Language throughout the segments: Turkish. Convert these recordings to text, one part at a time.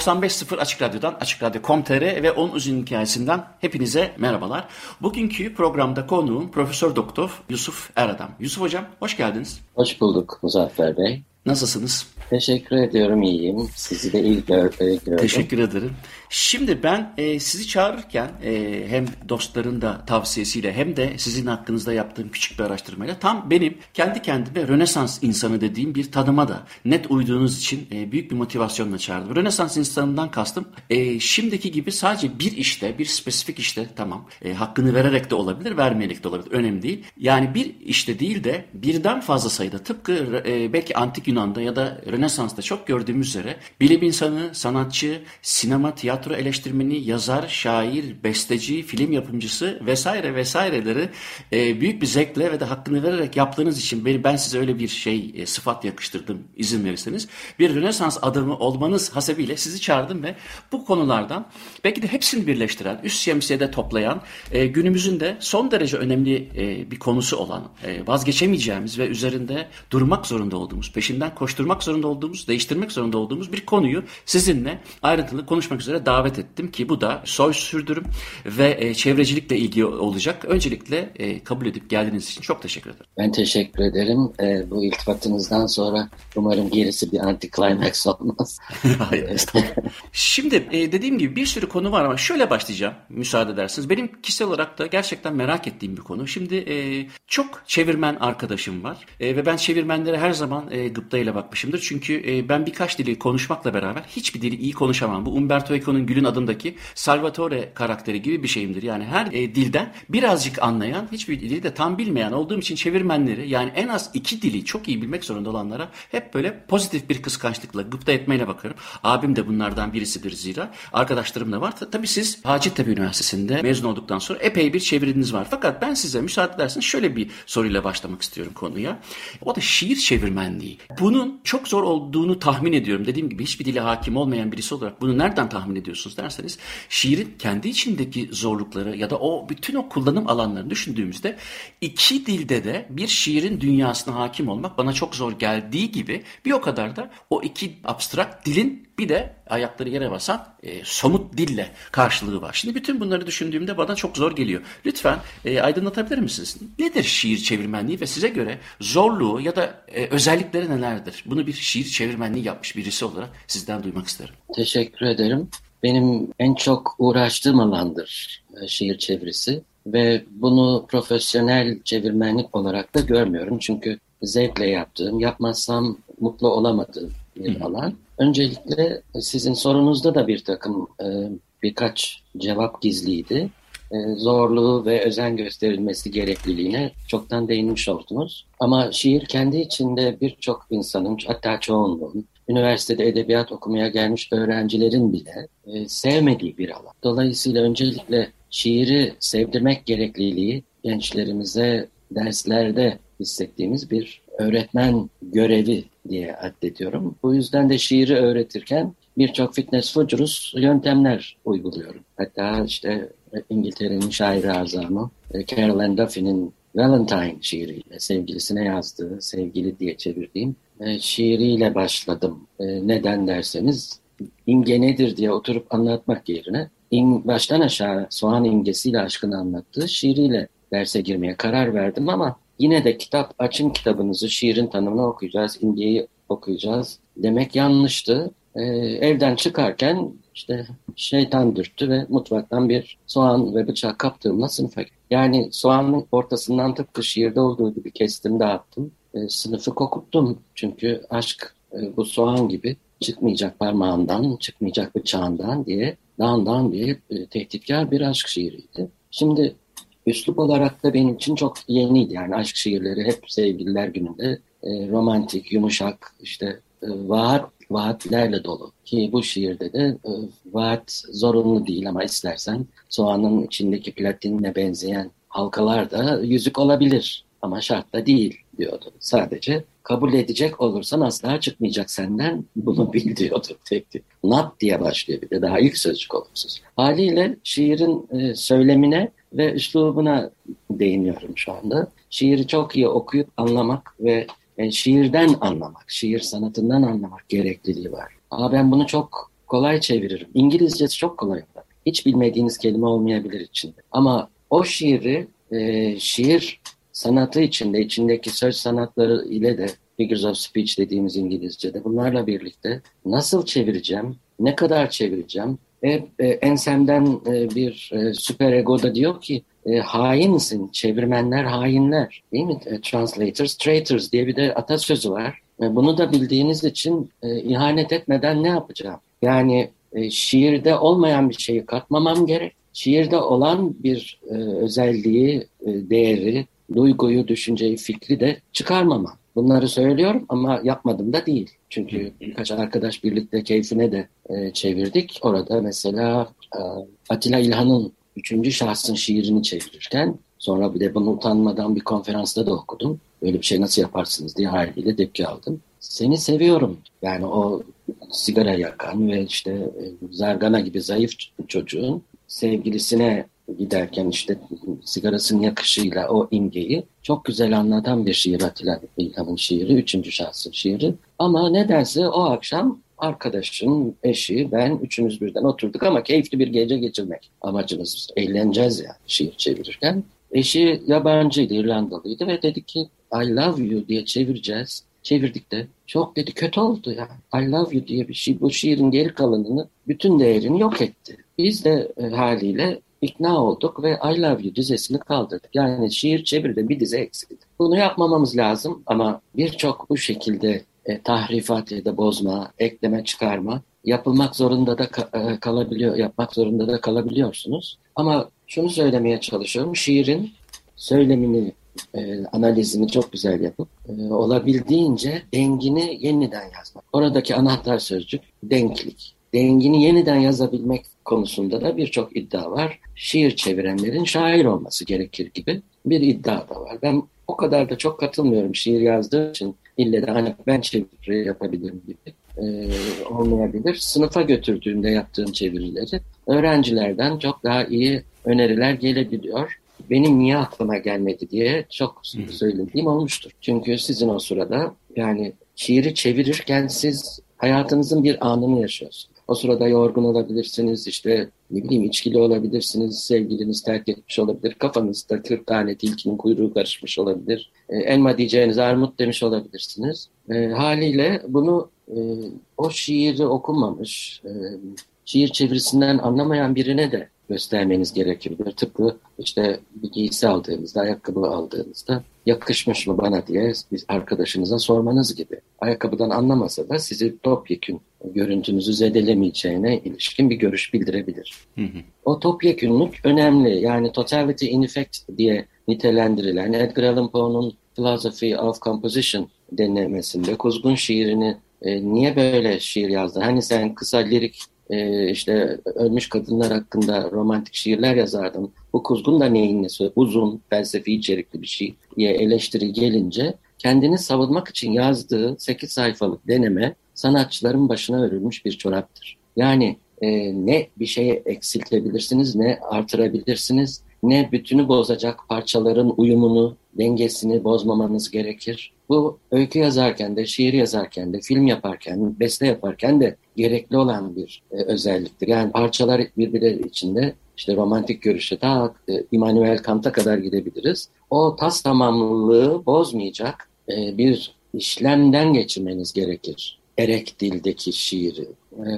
...95.0 Açık Radyo'dan, Açık Radyo.com.tr ve 10 uzun hikayesinden hepinize merhabalar. Bugünkü programda konuğum Profesör Doktor Yusuf Eradam. Yusuf Hocam hoş geldiniz. Hoş bulduk Muzaffer Bey. Nasılsınız? Teşekkür ediyorum iyiyim. Sizi de iyi gör gördüm. Teşekkür ederim. Şimdi ben e, sizi çağırırken e, hem dostların da tavsiyesiyle hem de sizin hakkınızda yaptığım küçük bir araştırmayla tam benim kendi kendime Rönesans insanı dediğim bir tanıma da net uyduğunuz için e, büyük bir motivasyonla çağırdım. Rönesans insanından kastım e, şimdiki gibi sadece bir işte, bir spesifik işte tamam e, hakkını vererek de olabilir, vermeyerek de olabilir. Önemli değil. Yani bir işte değil de birden fazla sayıda tıpkı e, belki antik Yunan'da ya da Rönesans'ta çok gördüğümüz üzere bilim insanı, sanatçı, sinema, tiyatro eleştirmeni, yazar, şair, besteci, film yapımcısı vesaire vesaireleri e, büyük bir zevkle ve de hakkını vererek yaptığınız için beni ben size öyle bir şey e, sıfat yakıştırdım izin verirseniz. Bir Rönesans adamı olmanız hasebiyle sizi çağırdım ve bu konulardan belki de hepsini birleştiren, üst şemsiyede toplayan, e, günümüzün de son derece önemli e, bir konusu olan, e, vazgeçemeyeceğimiz ve üzerinde durmak zorunda olduğumuz, peşinden koşturmak zorunda olduğumuz, değiştirmek zorunda olduğumuz bir konuyu sizinle ayrıntılı konuşmak üzere davet ettim ki bu da soy sürdürüm ve e, çevrecilikle ilgili olacak. Öncelikle e, kabul edip geldiğiniz için çok teşekkür ederim. Ben teşekkür ederim. E, bu iltifatınızdan sonra umarım gerisi bir anti-climax olmaz. Hayır. Şimdi e, dediğim gibi bir sürü konu var ama şöyle başlayacağım müsaade ederseniz. Benim kişisel olarak da gerçekten merak ettiğim bir konu. Şimdi e, çok çevirmen arkadaşım var e, ve ben çevirmenlere her zaman e, gıptayla bakmışımdır. Çünkü e, ben birkaç dili konuşmakla beraber hiçbir dili iyi konuşamam. Bu Umberto Eco'nun Gül'ün adındaki Salvatore karakteri gibi bir şeyimdir. Yani her e, dilden birazcık anlayan, hiçbir dili de tam bilmeyen olduğum için çevirmenleri yani en az iki dili çok iyi bilmek zorunda olanlara hep böyle pozitif bir kıskançlıkla, gıpta etmeyle bakarım. Abim de bunlardan birisidir zira. Arkadaşlarım da var. Tabii siz Hacettepe Üniversitesi'nde mezun olduktan sonra epey bir çeviriniz var. Fakat ben size müsaade ederseniz şöyle bir soruyla başlamak istiyorum konuya. O da şiir çevirmenliği. Bunun çok zor olduğunu tahmin ediyorum. Dediğim gibi hiçbir dile hakim olmayan birisi olarak bunu nereden tahmin ediyorsunuz derseniz şiirin kendi içindeki zorlukları ya da o bütün o kullanım alanlarını düşündüğümüzde iki dilde de bir şiirin dünyasına hakim olmak bana çok zor geldiği gibi bir o kadar da o iki abstrakt dilin bir de ayakları yere basan e, somut dille karşılığı var. Şimdi bütün bunları düşündüğümde bana çok zor geliyor. Lütfen e, aydınlatabilir misiniz? Nedir şiir çevirmenliği ve size göre zorluğu ya da e, özellikleri nelerdir? Bunu bir şiir çevirmenliği yapmış birisi olarak sizden duymak isterim. Teşekkür ederim. Benim en çok uğraştığım alandır e, şiir çevirisi ve bunu profesyonel çevirmenlik olarak da görmüyorum. Çünkü zevkle yaptığım, yapmazsam mutlu olamadığım bir alan. Öncelikle sizin sorunuzda da bir takım e, birkaç cevap gizliydi. E, zorluğu ve özen gösterilmesi gerekliliğine çoktan değinmiş oldunuz. Ama şiir kendi içinde birçok insanın, hatta çoğunluğun, üniversitede edebiyat okumaya gelmiş öğrencilerin bile e, sevmediği bir alan. Dolayısıyla öncelikle şiiri sevdirmek gerekliliği gençlerimize derslerde hissettiğimiz bir öğretmen görevi diye addediyorum. Bu yüzden de şiiri öğretirken birçok fitness futurus yöntemler uyguluyorum. Hatta işte İngiltere'nin şairi azamı Carol Duffy'nin Valentine şiiriyle sevgilisine yazdığı, sevgili diye çevirdiğim e, şiiriyle başladım. E, neden derseniz imge nedir diye oturup anlatmak yerine in, baştan aşağı soğan imgesiyle aşkını anlattığı şiiriyle derse girmeye karar verdim ama yine de kitap açın kitabınızı şiirin tanımını okuyacağız, imgeyi okuyacağız demek yanlıştı. Ee, evden çıkarken işte şeytan dürttü ve mutfaktan bir soğan ve bıçak kaptığımla sınıfa gittim. Yani soğanın ortasından tıpkı şiirde olduğu gibi kestim dağıttım. E, sınıfı kokuttum. Çünkü aşk e, bu soğan gibi çıkmayacak parmağından, çıkmayacak bıçağından diye dağından diye e, tehditkar bir aşk şiiriydi. Şimdi üslup olarak da benim için çok yeniydi. Yani aşk şiirleri hep sevgililer gününde e, romantik, yumuşak, işte e, vaat, vaatlerle dolu. Ki bu şiirde de e, vaat zorunlu değil ama istersen soğanın içindeki platinle benzeyen halkalar da yüzük olabilir. Ama şart da değil diyordu. Sadece kabul edecek olursan asla çıkmayacak senden bunu bil diyordu tek tek. Not diye başlıyor bir de daha ilk sözcük olumsuz. Haliyle şiirin e, söylemine ve üslubuna değiniyorum şu anda. Şiiri çok iyi okuyup anlamak ve yani şiirden anlamak, şiir sanatından anlamak gerekliliği var. Aa ben bunu çok kolay çeviririm. İngilizcesi çok kolay. Hiç bilmediğiniz kelime olmayabilir içinde. Ama o şiiri e, şiir sanatı içinde, içindeki söz sanatları ile de figures of speech dediğimiz İngilizce'de bunlarla birlikte nasıl çevireceğim, ne kadar çevireceğim ve e, ensemden e, bir e, süper ego da diyor ki hainsin, çevirmenler hainler değil mi? Translators, traitors diye bir de atasözü var. Bunu da bildiğiniz için ihanet etmeden ne yapacağım? Yani şiirde olmayan bir şeyi katmamam gerek. Şiirde olan bir özelliği, değeri, duyguyu, düşünceyi, fikri de çıkarmamam. Bunları söylüyorum ama yapmadım da değil. Çünkü birkaç arkadaş birlikte keyfine de e, çevirdik. Orada mesela e, Atilla İlhan'ın üçüncü şahsın şiirini çevirirken sonra bir de bunu utanmadan bir konferansta da okudum. Böyle bir şey nasıl yaparsınız diye haliyle tepki aldım. Seni seviyorum. Yani o sigara yakan ve işte e, zargana gibi zayıf çocuğun sevgilisine giderken işte sigarasının yakışıyla o imgeyi çok güzel anlatan bir şiir Atilla İlhan'ın şiiri, üçüncü şahsın şiiri. Ama nedense o akşam arkadaşım, eşi, ben üçümüz birden oturduk ama keyifli bir gece geçirmek amacımız. Eğleneceğiz yani şiir çevirirken. Eşi yabancıydı, İrlandalıydı ve dedi ki I love you diye çevireceğiz. Çevirdik de çok dedi kötü oldu ya. I love you diye bir şey bu şiirin geri kalanını bütün değerini yok etti. Biz de e, haliyle ikna olduk ve I Love You dizesini kaldırdık. Yani şiir çeviride bir dize eksildi. Bunu yapmamamız lazım ama birçok bu şekilde e, tahrifat ya da bozma, ekleme, çıkarma yapılmak zorunda da e, kalabiliyor, yapmak zorunda da kalabiliyorsunuz. Ama şunu söylemeye çalışıyorum. Şiirin söylemini, e, analizini çok güzel yapıp e, olabildiğince dengini yeniden yazmak. Oradaki anahtar sözcük denklik. Dengini yeniden yazabilmek konusunda da birçok iddia var. Şiir çevirenlerin şair olması gerekir gibi bir iddia da var. Ben o kadar da çok katılmıyorum şiir yazdığı için. İlle de hani ben çeviri yapabilirim gibi e, olmayabilir. Sınıfa götürdüğümde yaptığım çevirileri öğrencilerden çok daha iyi öneriler gelebiliyor. Benim niye aklıma gelmedi diye çok söylediğim olmuştur. Çünkü sizin o sırada yani şiiri çevirirken siz hayatınızın bir anını yaşıyorsunuz. O sırada yorgun olabilirsiniz, işte ne bileyim içkili olabilirsiniz, sevgiliniz terk etmiş olabilir, kafanızda 40 tane tilkinin kuyruğu karışmış olabilir. E, elma diyeceğiniz armut demiş olabilirsiniz. E, haliyle bunu e, o şiiri okumamış, e, şiir çevirisinden anlamayan birine de göstermeniz gerekebilir. Tıpkı işte bir giysi aldığınızda, ayakkabı aldığınızda yakışmış mı bana diye bir arkadaşınıza sormanız gibi. Ayakkabıdan anlamasa da sizi topyekün görüntünüzü zedelemeyeceğine ilişkin bir görüş bildirebilir. Hı hı. O topyekünlük önemli. Yani totality in effect diye nitelendirilen Edgar Allan Poe'nun Philosophy of Composition denemesinde Kuzgun şiirini e, niye böyle şiir yazdın? Hani sen kısa lirik e, işte ölmüş kadınlar hakkında romantik şiirler yazardım. Bu kuzgun da neyin nesi? Uzun, felsefi içerikli bir şey diye eleştiri gelince kendini savunmak için yazdığı 8 sayfalık deneme sanatçıların başına örülmüş bir çoraptır. Yani e, ne bir şeye eksiltebilirsiniz ne artırabilirsiniz ne bütünü bozacak parçaların uyumunu, dengesini bozmamanız gerekir. Bu öykü yazarken de, şiir yazarken de, film yaparken, beste yaparken de gerekli olan bir e, özelliktir. Yani parçalar birbirleri içinde işte romantik görüşe daha e, Kant'a kadar gidebiliriz. O tas tamamlılığı bozmayacak e, bir işlemden geçirmeniz gerekir. Erek dildeki şiiri. E,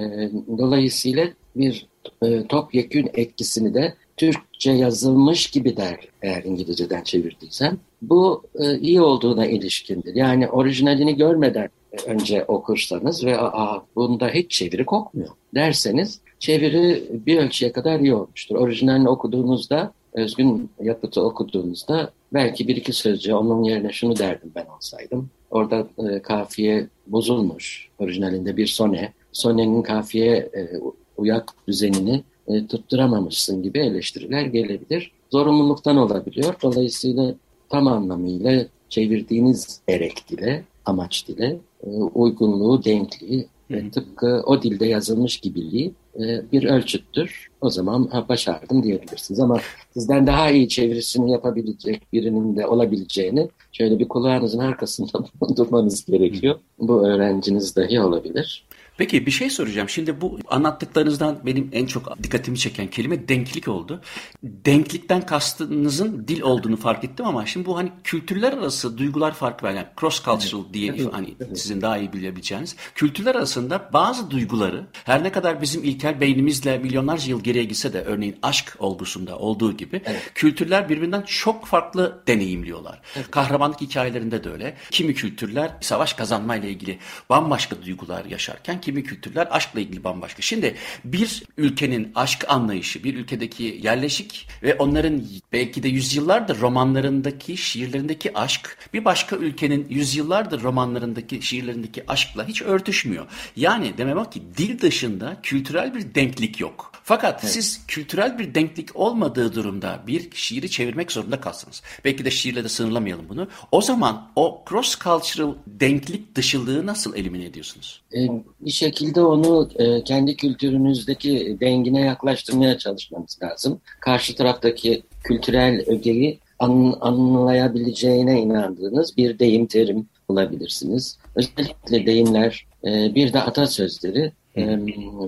dolayısıyla bir e, topyekün etkisini de Türkçe yazılmış gibi der eğer İngilizceden çevirdiysem. Bu e, iyi olduğuna ilişkindir. Yani orijinalini görmeden önce okursanız ve Aa, bunda hiç çeviri kokmuyor derseniz çeviri bir ölçüye kadar iyi olmuştur. Orijinalini okuduğunuzda özgün yapıtı okuduğunuzda belki bir iki sözcüğü onun yerine şunu derdim ben olsaydım. Orada e, kafiye bozulmuş. Orijinalinde bir sone. Sonenin kafiye e, uyak düzenini e, tutturamamışsın gibi eleştiriler gelebilir. Zorunluluktan olabiliyor. Dolayısıyla tam anlamıyla çevirdiğiniz erek dile, amaç dile, e, uygunluğu, denkliği, e, tıpkı o dilde yazılmış gibiliği e, bir ölçüttür. O zaman ha, başardım diyebilirsiniz. Ama sizden daha iyi çevirisini yapabilecek birinin de olabileceğini şöyle bir kulağınızın arkasında durmanız gerekiyor. Bu öğrenciniz dahi olabilir. Peki bir şey soracağım. Şimdi bu anlattıklarınızdan benim en çok dikkatimi çeken kelime denklik oldu. Denklikten kastınızın dil olduğunu fark ettim ama şimdi bu hani kültürler arası duygular farkı var. Yani cross cultural evet. diye evet. hani evet. sizin daha iyi bilebileceğiniz. Kültürler arasında bazı duyguları her ne kadar bizim ilkel beynimizle milyonlarca yıl geriye gitse de örneğin aşk olgusunda olduğu gibi evet. kültürler birbirinden çok farklı deneyimliyorlar. Evet. Kahramanlık hikayelerinde de öyle. Kimi kültürler savaş kazanmayla ilgili bambaşka duygular yaşarken kimi kültürler aşkla ilgili bambaşka. Şimdi bir ülkenin aşk anlayışı, bir ülkedeki yerleşik ve onların belki de yüzyıllardır romanlarındaki, şiirlerindeki aşk bir başka ülkenin yüzyıllardır romanlarındaki, şiirlerindeki aşkla hiç örtüşmüyor. Yani demem o ki dil dışında kültürel bir denklik yok. Fakat evet. siz kültürel bir denklik olmadığı durumda bir şiiri çevirmek zorunda kalsınız. Belki de şiirle de sınırlamayalım bunu. O zaman o cross cultural denklik dışılığı nasıl elimine ediyorsunuz? Ee, bir şekilde onu e, kendi kültürünüzdeki dengine yaklaştırmaya çalışmanız lazım. Karşı taraftaki kültürel ögeyi an, anlayabileceğine inandığınız bir deyim terim bulabilirsiniz. Özellikle deyimler, e, bir de atasözleri e,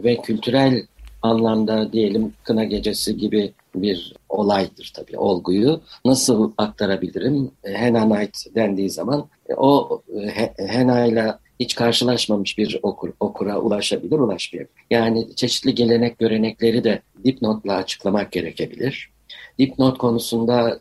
ve kültürel anlamda diyelim kına gecesi gibi bir olaydır tabii olguyu nasıl aktarabilirim? E, Hena Night dendiği zaman e, o e, Hena ile hiç karşılaşmamış bir okur, okura ulaşabilir, ulaşmayabilir. Yani çeşitli gelenek görenekleri de dipnotla açıklamak gerekebilir. Dipnot konusunda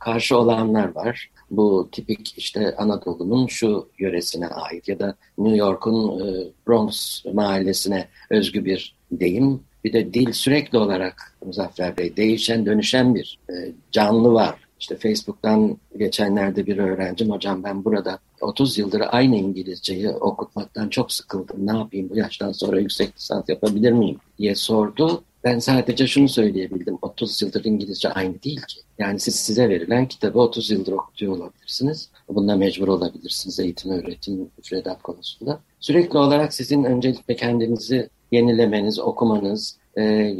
karşı olanlar var. Bu tipik işte Anadolu'nun şu yöresine ait ya da New York'un Bronx mahallesine özgü bir deyim. Bir de dil sürekli olarak Muzaffer Bey değişen dönüşen bir e, canlı var. İşte Facebook'tan geçenlerde bir öğrencim hocam ben burada 30 yıldır aynı İngilizceyi okutmaktan çok sıkıldım. Ne yapayım bu yaştan sonra yüksek lisans yapabilir miyim diye sordu. Ben sadece şunu söyleyebildim. 30 yıldır İngilizce aynı değil ki. Yani siz size verilen kitabı 30 yıldır okutuyor olabilirsiniz. Bunda mecbur olabilirsiniz eğitim, öğretim, müfredat konusunda. Sürekli olarak sizin öncelikle kendinizi yenilemeniz, okumanız, e,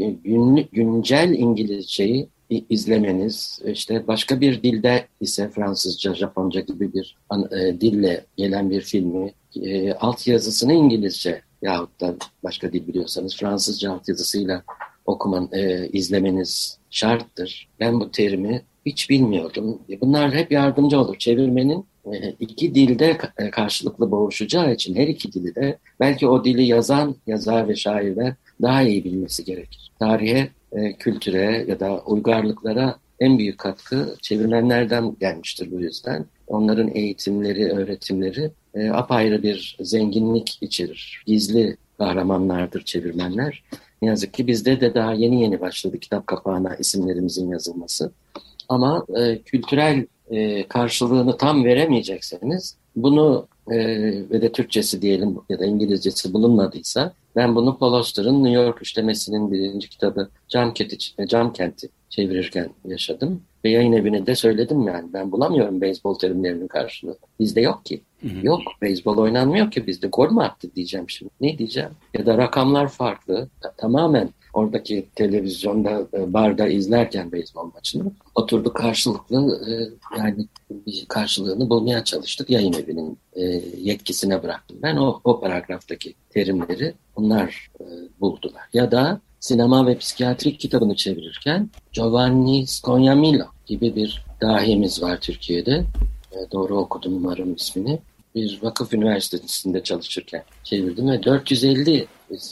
güncel İngilizceyi izlemeniz, işte başka bir dilde ise Fransızca, Japonca gibi bir e, dille gelen bir filmi, e, altyazısını İngilizce yahut da başka dil biliyorsanız Fransızca altyazısıyla okuman, e, izlemeniz şarttır. Ben bu terimi hiç bilmiyordum. Bunlar hep yardımcı olur. Çevirmenin iki dilde e, karşılıklı boğuşacağı için her iki dili de belki o dili yazan yazar ve şairler daha iyi bilmesi gerekir. Tarihe, e, kültüre ya da uygarlıklara en büyük katkı çevirmenlerden gelmiştir bu yüzden. Onların eğitimleri, öğretimleri e, apayrı bir zenginlik içerir. Gizli kahramanlardır çevirmenler. Ne yazık ki bizde de daha yeni yeni başladı kitap kapağına isimlerimizin yazılması. Ama e, kültürel e, karşılığını tam veremeyecekseniz bunu e, ve de Türkçesi diyelim ya da İngilizcesi bulunmadıysa ben bunu Paul Auster'ın New York üçlemesinin birinci kitabı Cam Kenti, Cam Kenti çevirirken yaşadım. Ve yayın evine de söyledim yani ben bulamıyorum beyzbol terimlerinin karşılığı. Bizde yok ki. Hı hı. Yok beyzbol oynanmıyor ki bizde. Gol mu attı diyeceğim şimdi. Ne diyeceğim? Ya da rakamlar farklı. Tamamen oradaki televizyonda e, barda izlerken beyzbol maçını oturduk karşılıklı e, yani karşılığını bulmaya çalıştık yayın evinin e, yetkisine bıraktım. Ben o, o paragraftaki terimleri onlar buldular. Ya da sinema ve psikiyatrik kitabını çevirirken Giovanni Scognamillo gibi bir dahimiz var Türkiye'de. Doğru okudum umarım ismini bir vakıf üniversitesinde çalışırken çevirdim ve 450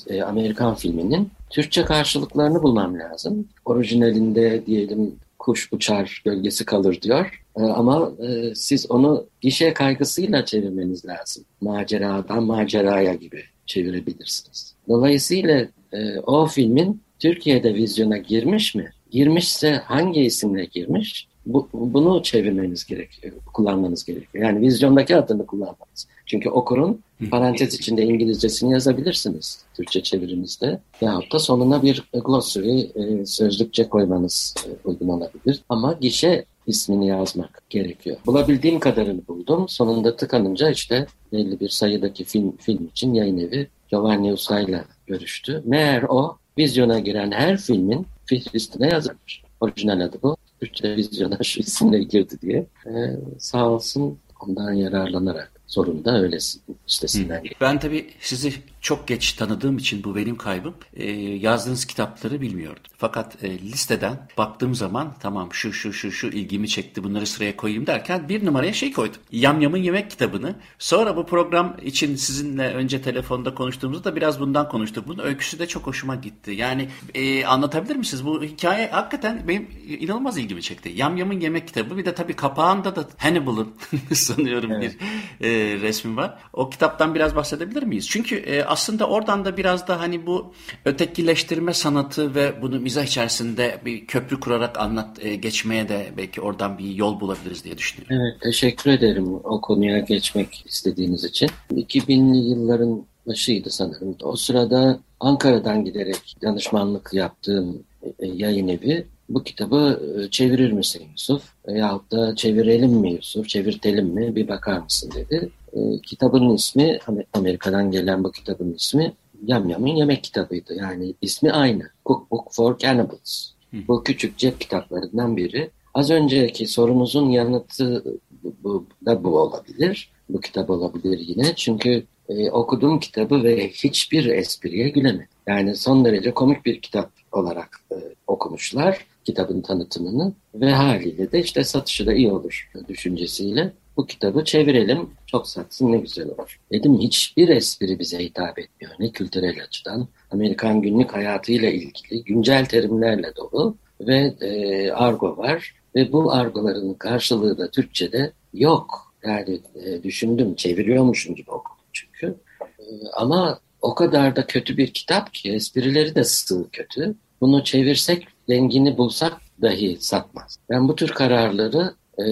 e, Amerikan filminin Türkçe karşılıklarını bulmam lazım. Orijinalinde diyelim kuş uçar gölgesi kalır diyor. E, ama e, siz onu gişe kaygısıyla çevirmeniz lazım. Maceradan maceraya gibi çevirebilirsiniz. Dolayısıyla o filmin Türkiye'de vizyona girmiş mi, girmişse hangi isimle girmiş? Bu, bunu çevirmeniz gerekiyor, kullanmanız gerekiyor. Yani vizyondaki adını kullanmanız. Çünkü okurun parantez içinde İngilizcesini yazabilirsiniz Türkçe çevirimizde. Yahut da sonuna bir glossary, e, sözlükçe koymanız e, uygun olabilir. Ama gişe ismini yazmak gerekiyor. Bulabildiğim kadarını buldum. Sonunda tıkanınca işte belli bir sayıdaki film, film için yayın evi Giovanni Usa'yla görüştü. Meğer o vizyona giren her filmin fihristine yazılmış. Orijinal adı bu. Türkçe vizyona şu isimle girdi diye. Ee, sağ olsun ondan yararlanarak zorunda öyle sitesinden. Ben tabii sizi çok geç tanıdığım için bu benim kaybım. E, yazdığınız kitapları bilmiyordum. Fakat e, listeden baktığım zaman tamam şu şu şu şu ilgimi çekti bunları sıraya koyayım derken bir numaraya şey koydum. Yamyam'ın yemek kitabını. Sonra bu program için sizinle önce telefonda konuştuğumuzda biraz bundan konuştuk. Bunun öyküsü de çok hoşuma gitti. Yani e, anlatabilir misiniz? Bu hikaye hakikaten benim inanılmaz ilgimi çekti. Yamyam'ın yemek kitabı bir de tabii kapağında da Hannibal'ın sanıyorum evet. bir e, resmi var. O kitaptan biraz bahsedebilir miyiz? Çünkü e, aslında oradan da biraz da hani bu ötekileştirme sanatı ve bunu mizah içerisinde bir köprü kurarak anlat e, geçmeye de belki oradan bir yol bulabiliriz diye düşünüyorum. Evet teşekkür ederim o konuya geçmek istediğiniz için. 2000'li yılların başıydı sanırım. O sırada Ankara'dan giderek danışmanlık yaptığım e, yayın evi bu kitabı e, çevirir misin Yusuf? Yahut da çevirelim mi Yusuf, çevirtelim mi bir bakar mısın dedi. E, kitabın ismi, Amerika'dan gelen bu kitabın ismi Yam Yam'ın yemek kitabıydı. Yani ismi aynı. Cookbook for Cannibals. Bu küçük cep kitaplarından biri. Az önceki sorunuzun yanıtı bu, da bu olabilir. Bu kitap olabilir yine. Çünkü e, okuduğum kitabı ve hiçbir espriye gülemedim. Yani son derece komik bir kitap olarak e, okumuşlar kitabın tanıtımını ve haliyle de işte satışı da iyi olur düşüncesiyle bu kitabı çevirelim çok satsın ne güzel olur. Dedim hiçbir espri bize hitap etmiyor ne kültürel açıdan Amerikan günlük hayatıyla ilgili güncel terimlerle dolu ve e, argo var ve bu argoların karşılığı da Türkçe'de yok. Yani e, düşündüm çeviriyormuşum gibi okudum çünkü. E, ama o kadar da kötü bir kitap ki esprileri de sığ kötü. Bunu çevirsek dengini bulsak dahi satmaz. Ben bu tür kararları e,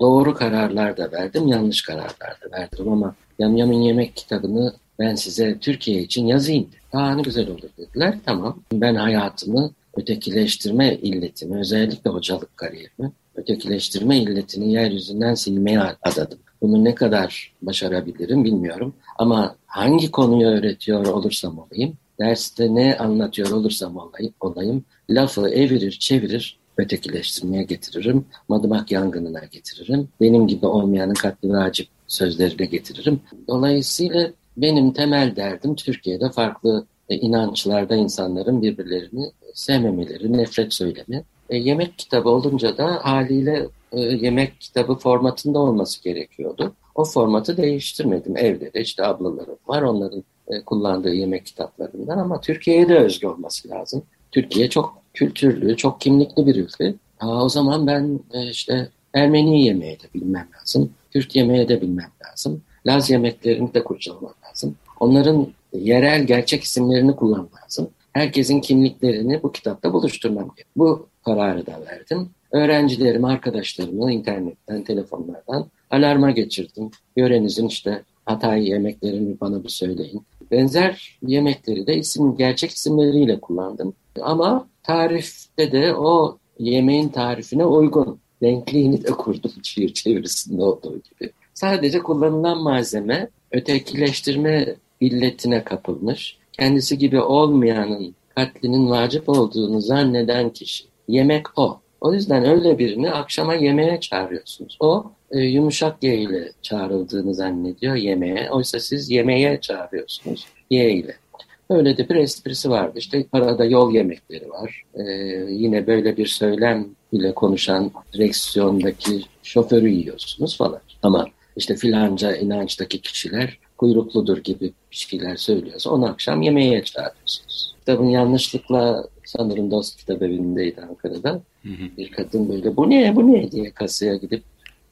doğru kararlar da verdim, yanlış kararlar da verdim ama Yamyam'ın Yemek kitabını ben size Türkiye için yazayım. Daha ne güzel olur dediler. Tamam. Ben hayatımı ötekileştirme illetimi, özellikle hocalık kariyerimi, ötekileştirme illetini yeryüzünden silmeye adadım. Bunu ne kadar başarabilirim bilmiyorum. Ama hangi konuyu öğretiyor olursam olayım, derste ne anlatıyor olursam olayım lafı evirir çevirir ötekileştirmeye getiririm. Madımak yangınına getiririm. Benim gibi olmayanın katli vacip sözlerine getiririm. Dolayısıyla benim temel derdim Türkiye'de farklı e, inançlarda insanların birbirlerini sevmemeleri, nefret söylemi. E, yemek kitabı olunca da haliyle e, yemek kitabı formatında olması gerekiyordu. O formatı değiştirmedim. Evde de işte ablalarım var onların e, kullandığı yemek kitaplarından ama Türkiye'ye de özgü olması lazım. Türkiye çok kültürlü, çok kimlikli bir ülke. Aa, o zaman ben e, işte Ermeni yemeği de bilmem lazım. Kürt yemeği de bilmem lazım. Laz yemeklerini de kurcalamam lazım. Onların yerel gerçek isimlerini kullanmam lazım. Herkesin kimliklerini bu kitapta buluşturmam gerekiyor. Bu kararı da verdim. Öğrencilerimi, arkadaşlarımı internetten, telefonlardan alarma geçirdim. Yörenizin işte Hatay yemeklerini bana bir söyleyin. Benzer yemekleri de isim, gerçek isimleriyle kullandım. Ama tarifte de o yemeğin tarifine uygun denkliğini de kurdum şiir çevirisinde olduğu gibi. Sadece kullanılan malzeme ötekileştirme illetine kapılmış. Kendisi gibi olmayanın katlinin vacip olduğunu zanneden kişi. Yemek o. O yüzden öyle birini akşama yemeğe çağırıyorsunuz. O e, yumuşak Y ile çağrıldığını zannediyor yemeğe. Oysa siz yemeğe çağırıyorsunuz Y ile. Öyle de bir esprisi vardı. İşte parada yol yemekleri var. Ee, yine böyle bir söylem ile konuşan direksiyondaki şoförü yiyorsunuz falan. Ama işte filanca inançtaki kişiler kuyrukludur gibi bir şeyler söylüyorsa onu akşam yemeğe çağırıyorsunuz. Kitabın yanlışlıkla sanırım Dost Kitap Evi'ndeydi Ankara'da. Hı hı. Bir kadın böyle bu ne bu ne diye kasaya gidip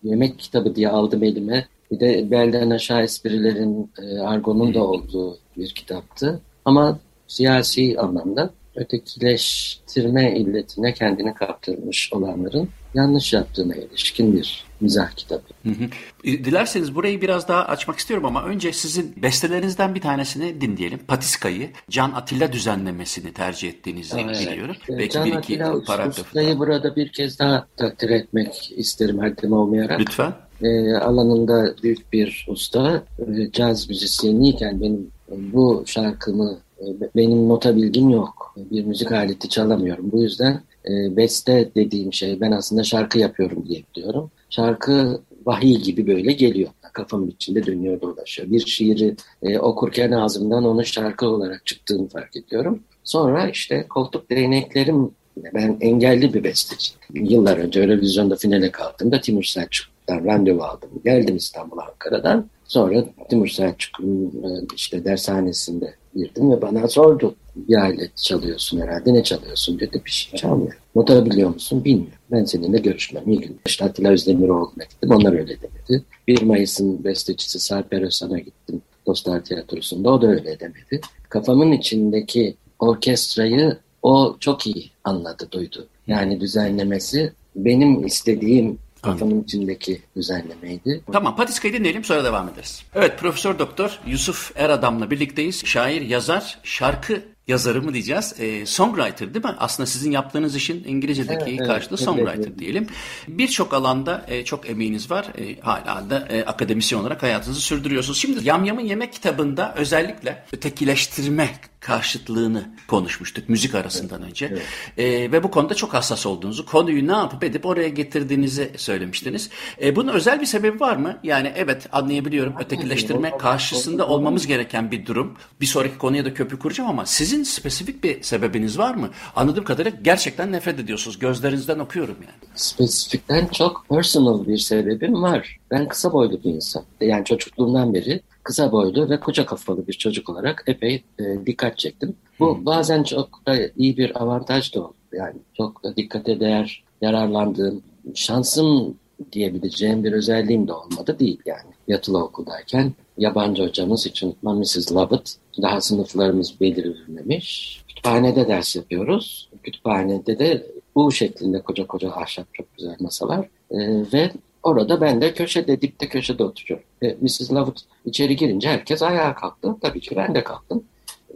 yemek kitabı diye aldım elime. Bir de belden aşağı esprilerin, e, argonun da olduğu bir kitaptı. Ama siyasi anlamda ötekileştirme illetine kendini kaptırmış olanların yanlış yaptığına ilişkin bir mizah kitabı. Hı hı. E, dilerseniz burayı biraz daha açmak istiyorum ama önce sizin bestelerinizden bir tanesini dinleyelim. Patiska'yı Can Atilla düzenlemesini tercih ettiğinizi evet. biliyorum. Evet. Belki Can bir iki paragrafı. burada bir kez daha takdir etmek isterim haddim olmayarak. Lütfen. E, alanında büyük bir usta. E, caz müzisyeniyken benim bu şarkımı e, benim nota bilgim yok. Bir müzik aleti çalamıyorum. Bu yüzden e, beste dediğim şey ben aslında şarkı yapıyorum diye diyorum. Şarkı vahiy gibi böyle geliyor. Kafamın içinde dönüyor dolaşıyor. Bir şiiri e, okurken ağzımdan onun şarkı olarak çıktığını fark ediyorum. Sonra işte koltuk değneklerim ben engelli bir besteci. Yıllar önce Eurovizyon'da finale kaldığımda Timur Selçuk'tan randevu aldım. Geldim İstanbul'a Ankara'dan. Sonra Timur Selçuk'un e, işte dershanesinde girdim ve bana sordu. Bir alet çalıyorsun herhalde ne çalıyorsun dedi. Bir şey çalmıyor. Nota biliyor musun? Bilmiyorum. Ben seninle görüşmem. Gün. İşte Atilla Özdemiroğlu'na gittim. Onlar öyle demedi. 1 Mayıs'ın bestecisi Sarper Özsan'a gittim. Dostlar Tiyatrosu'nda. O da öyle demedi. Kafamın içindeki orkestrayı o çok iyi anladı, duydu. Yani düzenlemesi benim istediğim Kafamın içindeki düzenlemeydi. Tamam Patiska'yı dinleyelim sonra devam ederiz. Evet Profesör Doktor Yusuf Eradam'la birlikteyiz. Şair, yazar, şarkı yazarı mı diyeceğiz? E, songwriter değil mi? Aslında sizin yaptığınız işin İngilizce'deki evet, karşılığı evet, songwriter evet. diyelim. Birçok alanda e, çok emeğiniz var. E, hala da e, akademisyen olarak hayatınızı sürdürüyorsunuz. Şimdi Yamyam'ın Yemek kitabında özellikle ötekileştirme karşıtlığını konuşmuştuk müzik arasından önce. Evet. E, ve bu konuda çok hassas olduğunuzu, konuyu ne yapıp edip oraya getirdiğinizi söylemiştiniz. E, bunun özel bir sebebi var mı? Yani evet anlayabiliyorum ötekileştirme karşısında olmamız gereken bir durum. Bir sonraki konuya da köprü kuracağım ama sizin spesifik bir sebebiniz var mı? Anladığım kadarıyla gerçekten nefret ediyorsunuz. Gözlerinizden okuyorum yani. Spesifikten çok personal bir sebebim var. Ben kısa boylu bir insan. Yani çocukluğumdan beri kısa boylu ve koca kafalı bir çocuk olarak epey e, dikkat çektim. Bu hmm. bazen çok da iyi bir avantaj da oldu. Yani çok da dikkate değer yararlandığım, şansım diyebileceğim bir özelliğim de olmadı değil yani. Yatılı okuldayken yabancı hocamız için Mrs. Lovett daha sınıflarımız belirlenmemiş. Kütüphanede ders yapıyoruz. Kütüphanede de bu şeklinde koca koca ahşap çok güzel masalar. Ee, ve Orada ben de köşede, dipte köşede oturuyorum. E, Mrs. Lovett içeri girince herkes ayağa kalktı. Tabii ki ben de kalktım.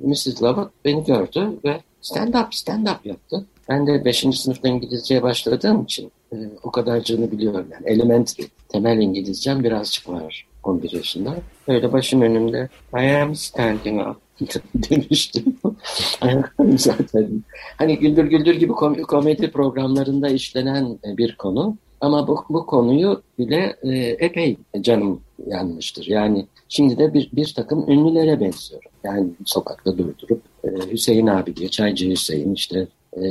Mrs. Lovett beni gördü ve stand up, stand up yaptı. Ben de 5. sınıfta İngilizceye başladığım için e, o kadarcığını biliyorum. Yani elementary, temel İngilizcem birazcık var 11 yaşında. Öyle başım önümde I am standing up demiştim. zaten. Hani Güldür Güldür gibi komedi programlarında işlenen bir konu. Ama bu, bu konuyu bile e, epey canım yanmıştır. Yani şimdi de bir, bir takım ünlülere benziyorum. Yani sokakta durdurup e, Hüseyin abi diye, Çaycı Hüseyin işte e,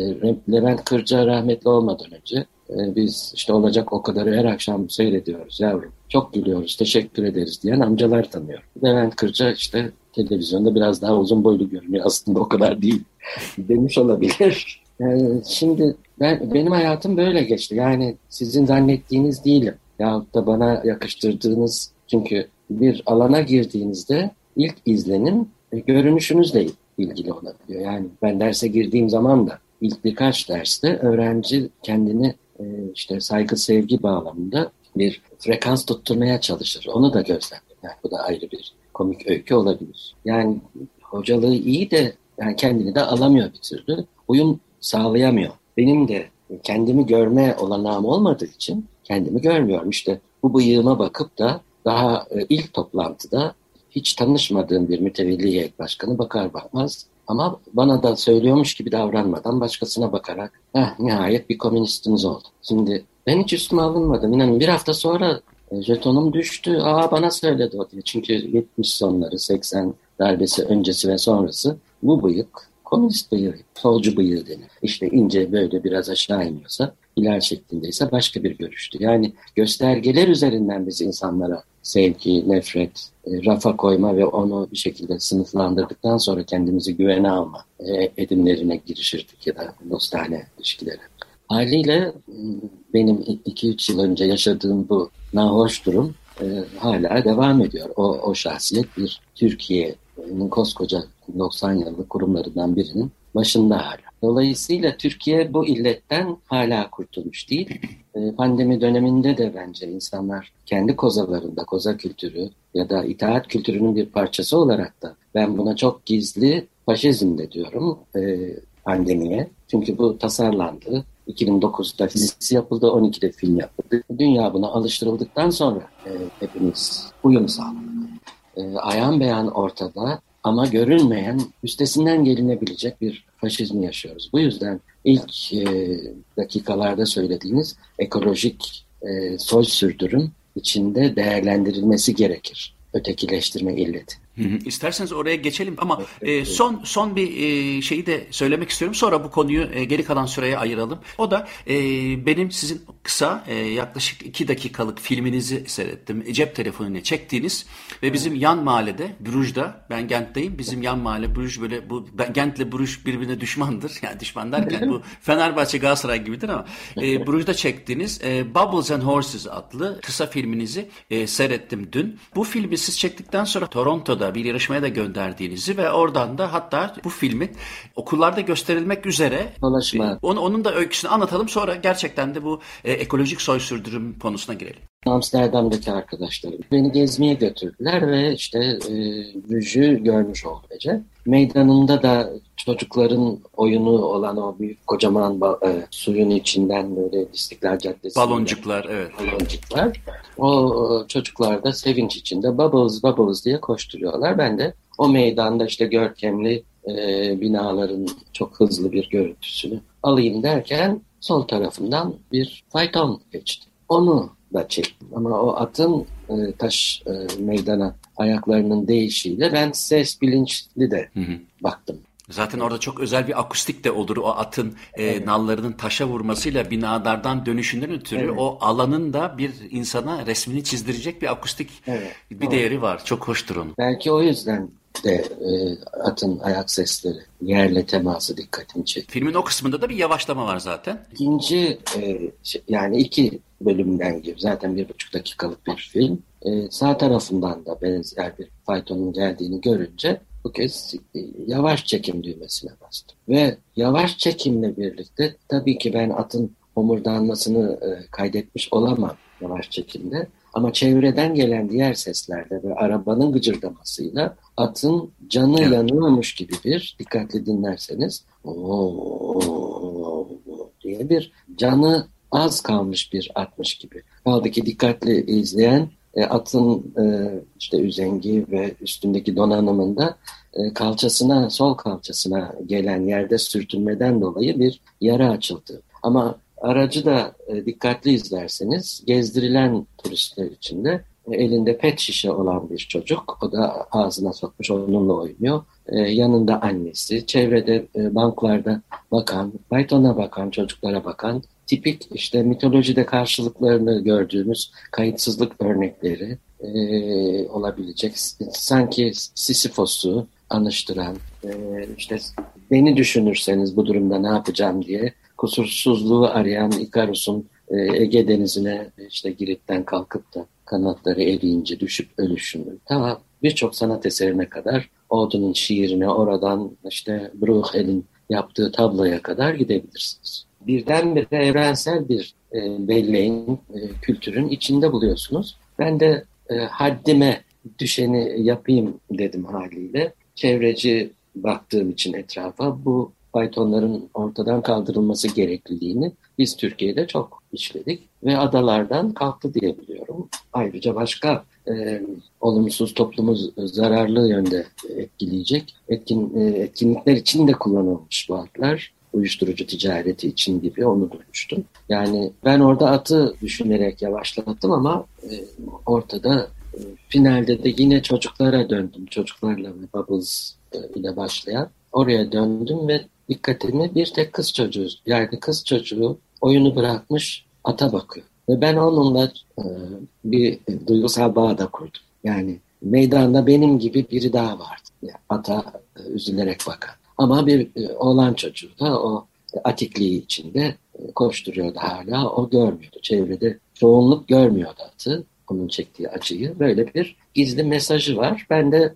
Levent Kırca rahmetli olmadan önce e, biz işte olacak o kadarı her akşam seyrediyoruz yavrum. Çok gülüyoruz, teşekkür ederiz diyen amcalar tanıyor. Levent Kırca işte televizyonda biraz daha uzun boylu görünüyor. Aslında o kadar değil demiş olabilir. Yani şimdi ben, benim hayatım böyle geçti. Yani sizin zannettiğiniz değilim. Yahut da bana yakıştırdığınız çünkü bir alana girdiğinizde ilk izlenim e, görünüşünüzle ilgili olabiliyor. Yani ben derse girdiğim zaman da ilk birkaç derste öğrenci kendini e, işte saygı sevgi bağlamında bir frekans tutturmaya çalışır. Onu da gözlemledim. Yani bu da ayrı bir komik öykü olabilir. Yani hocalığı iyi de yani kendini de alamıyor bir türlü. Uyum sağlayamıyor. Benim de kendimi görme olanağım olmadığı için kendimi görmüyorum. İşte bu bıyığıma bakıp da daha e, ilk toplantıda hiç tanışmadığım bir mütevelli heyet başkanı bakar bakmaz ama bana da söylüyormuş gibi davranmadan başkasına bakarak eh, nihayet bir komünistimiz oldu. Şimdi ben hiç üstüme alınmadım. İnanın bir hafta sonra e, jetonum düştü. Aa bana söyledi o diye. Çünkü 70 sonları, 80 darbesi öncesi ve sonrası bu bıyık komünist bıyığı, solcu bıyığı denir. İşte ince böyle biraz aşağı iniyorsa, hilal şeklindeyse başka bir görüştü. Yani göstergeler üzerinden biz insanlara sevgi, nefret, e, rafa koyma ve onu bir şekilde sınıflandırdıktan sonra kendimizi güvene alma e, edimlerine girişirdik ya da dostane ilişkilere. Haliyle benim 2-3 yıl önce yaşadığım bu nahoş durum e, hala devam ediyor. O, o şahsiyet bir Türkiye'nin koskoca 90 yıllık kurumlarından birinin başında hala. Dolayısıyla Türkiye bu illetten hala kurtulmuş değil. Ee, pandemi döneminde de bence insanlar kendi kozalarında, koza kültürü ya da itaat kültürünün bir parçası olarak da ben buna çok gizli faşizm de diyorum e, pandemiye. Çünkü bu tasarlandı. 2009'da dizisi yapıldı, 12'de film yapıldı. Dünya buna alıştırıldıktan sonra e, hepimiz uyum sağladık. E, ayan beyan ortada ama görünmeyen, üstesinden gelinebilecek bir faşizmi yaşıyoruz. Bu yüzden ilk e, dakikalarda söylediğiniz ekolojik e, soy sürdürüm içinde değerlendirilmesi gerekir. Ötekileştirme illeti. İsterseniz oraya geçelim ama e, son son bir e, şeyi de söylemek istiyorum. Sonra bu konuyu e, geri kalan süreye ayıralım. O da e, benim sizin kısa e, yaklaşık iki dakikalık filminizi seyrettim. E, cep telefonuyla çektiğiniz ve bizim yan mahallede Bruj'da ben Gent'teyim. Bizim yan mahalle Bruj böyle bu Gent'le Bruj birbirine düşmandır. Yani düşman derken bu Fenerbahçe Galatasaray gibidir ama e, Bruj'da çektiğiniz e, Bubbles and Horses adlı kısa filminizi e, seyrettim dün. Bu filmi siz çektikten sonra Toronto'da Avrupa'da bir yarışmaya da gönderdiğinizi ve oradan da hatta bu filmin okullarda gösterilmek üzere Dolaşma. Onu, onun da öyküsünü anlatalım sonra gerçekten de bu e, ekolojik soy sürdürüm konusuna girelim. Amsterdam'daki arkadaşlarım beni gezmeye götürdüler ve işte e, Rüj'ü görmüş oldum Ece. Meydanında da çocukların oyunu olan o büyük kocaman e, suyun içinden böyle İstiklal Caddesi. Baloncuklar evet. Baloncuklar. O çocuklar da sevinç içinde bubbles bubbles diye koşturuyorlar. Ben de o meydanda işte görkemli e, binaların çok hızlı bir görüntüsünü alayım derken sol tarafından bir fayton geçti. Onu da çektim. Ama o atın e, taş e, meydana ayaklarının değişiyle ben ses bilinçli de hı hı. baktım. Zaten orada çok özel bir akustik de olur o atın e, evet. nallarının taşa vurmasıyla binalardan dönüşünden ötürü evet. o alanın da bir insana resmini çizdirecek bir akustik evet. bir değeri var. Çok hoştur onun. Belki o yüzden de e, atın ayak sesleri, yerle teması dikkatimi çekti. Filmin o kısmında da bir yavaşlama var zaten. İkinci e, şey, yani iki bölümden gibi zaten bir buçuk dakikalık bir film. E, sağ tarafından da benzer bir faytonun geldiğini görünce bu kez e, yavaş çekim düğmesine bastım. Ve yavaş çekimle birlikte tabii ki ben atın homurdanmasını e, kaydetmiş olamam yavaş çekimde. Ama çevreden gelen diğer seslerde ve arabanın gıcırdamasıyla atın canı evet. yanıyormuş gibi bir dikkatli dinlerseniz diye bir canı az kalmış bir atmış gibi. Kaldı ki dikkatli izleyen e, atın e, işte üzengi ve üstündeki donanımında e, kalçasına, sol kalçasına gelen yerde sürtünmeden dolayı bir yara açıldı. Ama aracı da e, dikkatli izlerseniz gezdirilen turistler içinde e, elinde pet şişe olan bir çocuk. O da ağzına sokmuş onunla oynuyor. E, yanında annesi, çevrede banklarda bakan, Python'a bakan, çocuklara bakan tipik işte mitolojide karşılıklarını gördüğümüz kayıtsızlık örnekleri olabilecek. Sanki Sisyphos'u anıştıran, işte beni düşünürseniz bu durumda ne yapacağım diye kusursuzluğu arayan Ikarus'un e, Ege Denizi'ne işte Girit'ten kalkıp da kanatları eriyince düşüp ölüşünü. Ta birçok sanat eserine kadar Audun'un şiirine oradan işte Bruegel'in yaptığı tabloya kadar gidebilirsiniz birdenbire evrensel bir e, belleğin, e, kültürün içinde buluyorsunuz. Ben de e, haddime düşeni yapayım dedim haliyle. Çevreci baktığım için etrafa bu faytonların ortadan kaldırılması gerekliliğini biz Türkiye'de çok işledik ve adalardan kalktı diyebiliyorum. Ayrıca başka e, olumsuz toplumu zararlı yönde etkileyecek etkin, e, etkinlikler için de kullanılmış bu atlar uyuşturucu ticareti için gibi onu duymuştum. Yani ben orada atı düşünerek yavaşlattım ama e, ortada e, finalde de yine çocuklara döndüm. Çocuklarla ve Bubbles e, ile başlayan. Oraya döndüm ve dikkatimi bir tek kız çocuğu yani kız çocuğu oyunu bırakmış ata bakıyor. Ve ben onunla e, bir duygusal bağ da kurdum. Yani meydanda benim gibi biri daha vardı. Yani ata e, üzülerek bakan. Ama bir e, oğlan çocuğu da o atikliği içinde e, koşturuyordu hala. O görmüyordu. Çevrede çoğunluk görmüyordu atı. Onun çektiği acıyı. Böyle bir gizli mesajı var. Ben de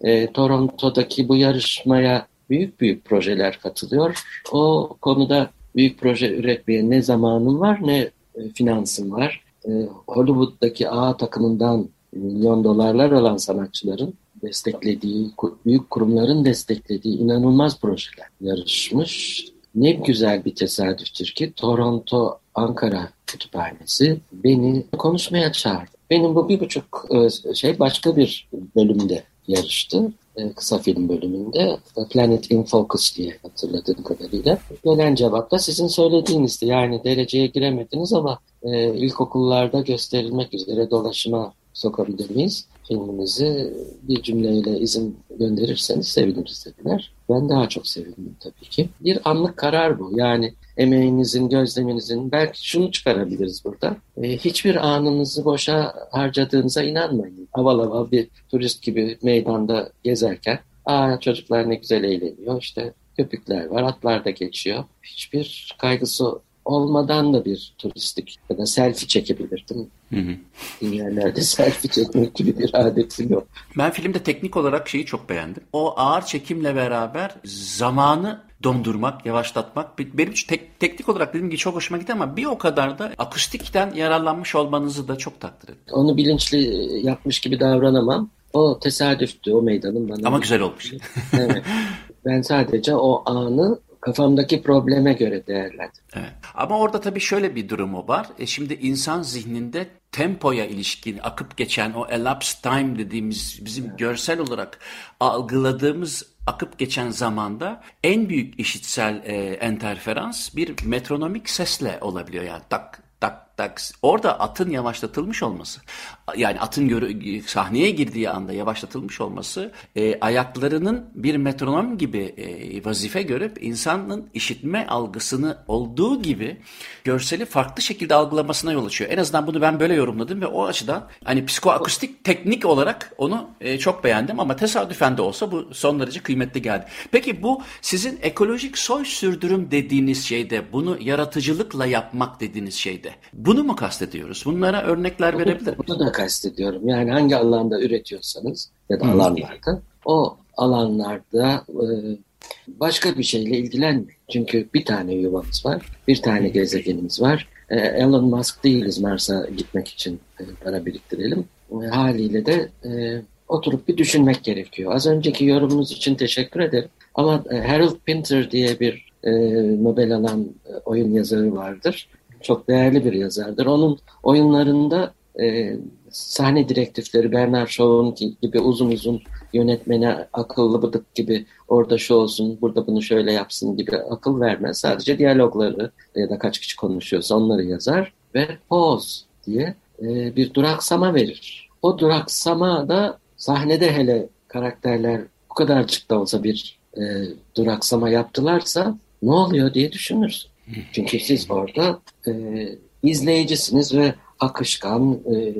e, Toronto'daki bu yarışmaya büyük büyük projeler katılıyor. O konuda büyük proje üretmeye ne zamanım var ne e, finansım var. E, Hollywood'daki A takımından milyon dolarlar alan sanatçıların desteklediği, büyük kurumların desteklediği inanılmaz projeler yarışmış. Ne güzel bir tesadüftür ki Toronto Ankara Kütüphanesi beni konuşmaya çağırdı. Benim bu bir buçuk e, şey başka bir bölümde yarıştı. E, kısa film bölümünde Planet in Focus diye hatırladığım kadarıyla. Gelen cevap da sizin söylediğinizdi. Yani dereceye giremediniz ama e, ilkokullarda gösterilmek üzere dolaşıma sokabilir miyiz? Filmimizi bir cümleyle izin gönderirseniz seviniriz dediler. Ben daha çok sevindim tabii ki. Bir anlık karar bu. Yani emeğinizin, gözleminizin belki şunu çıkarabiliriz burada. E, hiçbir anınızı boşa harcadığınıza inanmayın. Aval aval bir turist gibi meydanda gezerken Aa çocuklar ne güzel eğleniyor. İşte köpükler var, atlar da geçiyor. Hiçbir kaygısı olmadan da bir turistik ya da selfie çekebilirdim. Hı hı. Yerlerde selfie çekmek gibi bir adetim yok. Ben filmde teknik olarak şeyi çok beğendim. O ağır çekimle beraber zamanı dondurmak, yavaşlatmak benim tek, teknik olarak dediğim gibi çok hoşuma gitti ama bir o kadar da akustikten yararlanmış olmanızı da çok takdir ettim. Onu bilinçli yapmış gibi davranamam. O tesadüftü o meydanın bana. Ama güzel olmuş. evet. Ben sadece o anı kafamdaki probleme göre değerlendir. Evet. Ama orada tabii şöyle bir durumu var. E şimdi insan zihninde tempoya ilişkin akıp geçen o elapsed time dediğimiz bizim evet. görsel olarak algıladığımız akıp geçen zamanda en büyük işitsel e, enterferans bir metronomik sesle olabiliyor. Yani tak tak tak orada atın yavaşlatılmış olması yani atın sahneye girdiği anda yavaşlatılmış olması e, ayaklarının bir metronom gibi e, vazife görüp insanın işitme algısını olduğu gibi görseli farklı şekilde algılamasına yol açıyor. En azından bunu ben böyle yorumladım ve o açıdan hani psikoakustik teknik olarak onu e, çok beğendim ama tesadüfen de olsa bu son derece kıymetli geldi. Peki bu sizin ekolojik soy sürdürüm dediğiniz şeyde bunu yaratıcılıkla yapmak dediğiniz şeyde bunu mu kastediyoruz? Bunlara örnekler verebilir miyiz? Kastediyorum. Yani hangi alanda üretiyorsanız ya da alanlarda o alanlarda e, başka bir şeyle ilgilenmeyin. Çünkü bir tane yuvamız var, bir tane gezegenimiz var. E, Elon Musk değiliz Mars'a gitmek için e, para biriktirelim. Haliyle de oturup bir düşünmek gerekiyor. Az önceki yorumunuz için teşekkür ederim. Ama Harold Pinter diye bir Nobel alan oyun yazarı vardır çok değerli bir yazardır. Onun oyunlarında e, sahne direktifleri Bernard Shaw'un gibi uzun uzun yönetmene akıllı bıdık gibi orada şu olsun, burada bunu şöyle yapsın gibi akıl vermez. Sadece diyalogları ya da kaç kişi konuşuyorsa onları yazar ve pause diye e, bir duraksama verir. O duraksama da sahnede hele karakterler bu kadarcık da olsa bir e, duraksama yaptılarsa ne oluyor diye düşünürsün. Çünkü siz orada e, izleyicisiniz ve akışkan, e,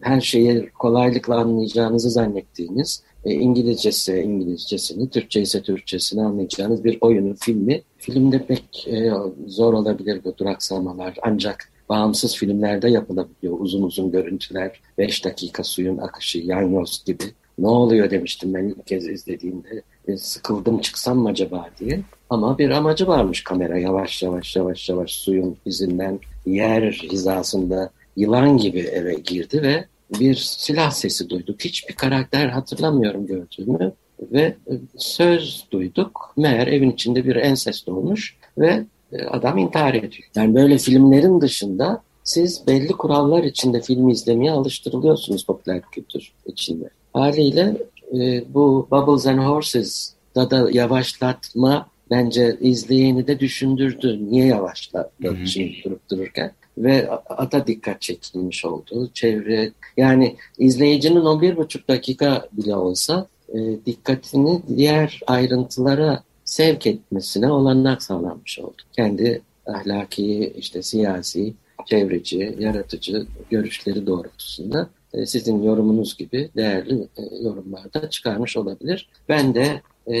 her şeyi kolaylıkla anlayacağınızı zannettiğiniz, e, İngilizcesi İngilizcesini, Türkçe ise Türkçesini anlayacağınız bir oyunu, filmi. Filmde pek e, zor olabilir bu duraksamalar ancak bağımsız filmlerde yapılabiliyor. Uzun uzun görüntüler, 5 dakika suyun akışı, Yanyoz gibi. Ne oluyor demiştim ben ilk kez izlediğimde. E, sıkıldım çıksam mı acaba diye. Ama bir amacı varmış kamera yavaş yavaş yavaş yavaş suyun izinden yer hizasında yılan gibi eve girdi ve bir silah sesi duyduk. Hiçbir karakter hatırlamıyorum gördüğümü ve e, söz duyduk. Meğer evin içinde bir ensest olmuş ve e, adam intihar ediyor. Yani böyle filmlerin dışında siz belli kurallar içinde film izlemeye alıştırılıyorsunuz popüler kültür içinde. Haliyle e, bu Bubbles and Horses da yavaşlatma bence izleyeni de düşündürdü. Niye yavaşlattı şimdi durup dururken? Ve ata dikkat çekilmiş oldu. Çevre yani izleyicinin o bir buçuk dakika bile olsa e, dikkatini diğer ayrıntılara sevk etmesine olanak sağlanmış oldu. Kendi ahlaki, işte siyasi, çevreci, yaratıcı görüşleri doğrultusunda e, sizin yorumunuz gibi değerli e, yorumlarda çıkarmış olabilir. Ben de e,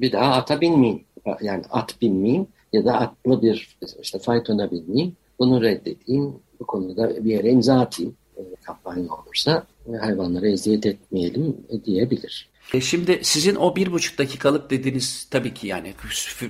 bir daha ata binmeyeyim. Yani at binmeyeyim ya da atlı bir işte faytona binmeyeyim. Bunu reddedeyim. Bu konuda bir yere imza atayım. Kampanya olursa hayvanlara eziyet etmeyelim diyebilir. E şimdi sizin o bir buçuk dakikalık dediğiniz tabii ki yani